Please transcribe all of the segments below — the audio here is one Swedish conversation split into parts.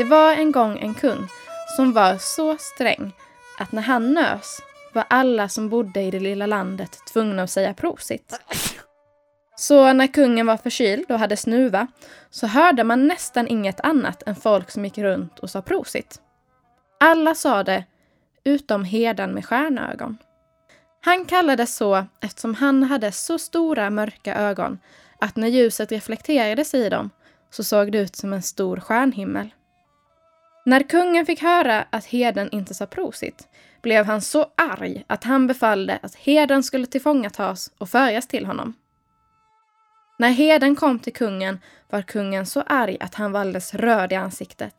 Det var en gång en kung som var så sträng att när han nös var alla som bodde i det lilla landet tvungna att säga prosit. Så när kungen var förkyld och hade snuva så hörde man nästan inget annat än folk som gick runt och sa prosit. Alla sa det, utom herden med stjärnögon. Han kallades så eftersom han hade så stora mörka ögon att när ljuset reflekterades i dem så såg det ut som en stor stjärnhimmel. När kungen fick höra att herden inte sa prosit blev han så arg att han befallde att herden skulle tillfångatas och föras till honom. När herden kom till kungen var kungen så arg att han var alldeles röd i ansiktet.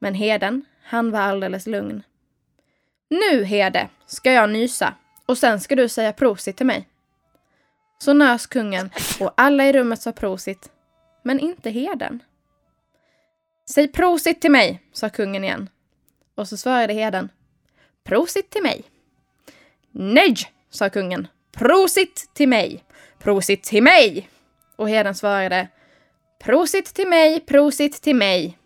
Men herden, han var alldeles lugn. Nu, herde, ska jag nysa och sen ska du säga prosit till mig. Så nös kungen och alla i rummet sa prosit, men inte herden. Säg prosit till mig, sa kungen igen. Och så svarade herden. Prosit till mig. Nej, sa kungen. Prosit till mig. Prosit till mig. Och herden svarade. Prosit till mig, prosit till mig.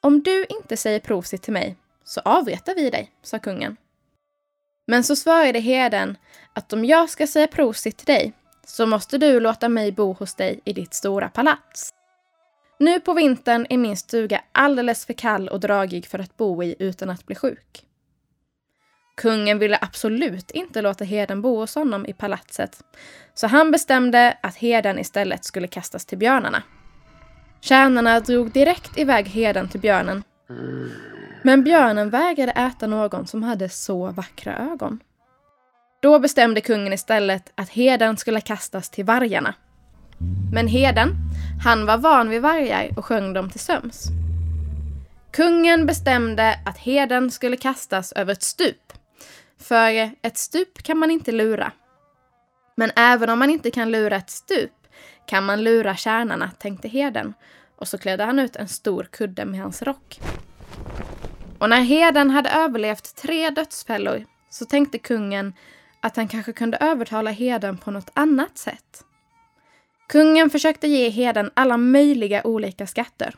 Om du inte säger prosit till mig så avrättar vi dig, sa kungen. Men så svarade herden att om jag ska säga prosit till dig så måste du låta mig bo hos dig i ditt stora palats. Nu på vintern är min stuga alldeles för kall och dragig för att bo i utan att bli sjuk. Kungen ville absolut inte låta herden bo hos honom i palatset, så han bestämde att herden istället skulle kastas till björnarna. Tjänarna drog direkt iväg herden till björnen. Men björnen vägrade äta någon som hade så vackra ögon. Då bestämde kungen istället att herden skulle kastas till vargarna. Men herden, han var van vid vargar och sjöng dem till söms. Kungen bestämde att herden skulle kastas över ett stup. För ett stup kan man inte lura. Men även om man inte kan lura ett stup kan man lura kärnarna, tänkte herden. Och så klädde han ut en stor kudde med hans rock. Och när herden hade överlevt tre dödsfällor så tänkte kungen att han kanske kunde övertala herden på något annat sätt. Kungen försökte ge herden alla möjliga olika skatter.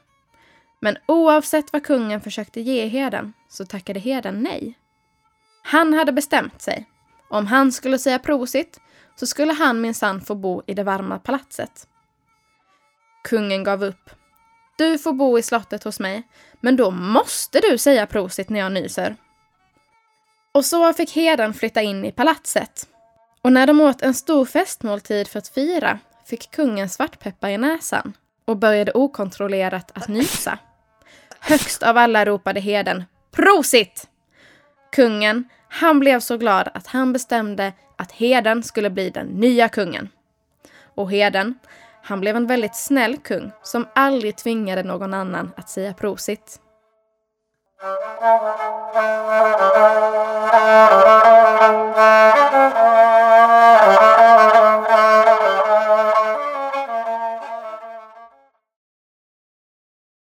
Men oavsett vad kungen försökte ge herden så tackade herden nej. Han hade bestämt sig. Om han skulle säga prosit så skulle han minsann få bo i det varma palatset. Kungen gav upp. Du får bo i slottet hos mig, men då måste du säga prosit när jag nyser. Och så fick herden flytta in i palatset. Och när de åt en stor festmåltid för att fira fick kungen svartpeppar i näsan och började okontrollerat att nysa. Högst av alla ropade heden Prosit! Kungen, han blev så glad att han bestämde att heden skulle bli den nya kungen. Och heden, han blev en väldigt snäll kung som aldrig tvingade någon annan att säga prosit.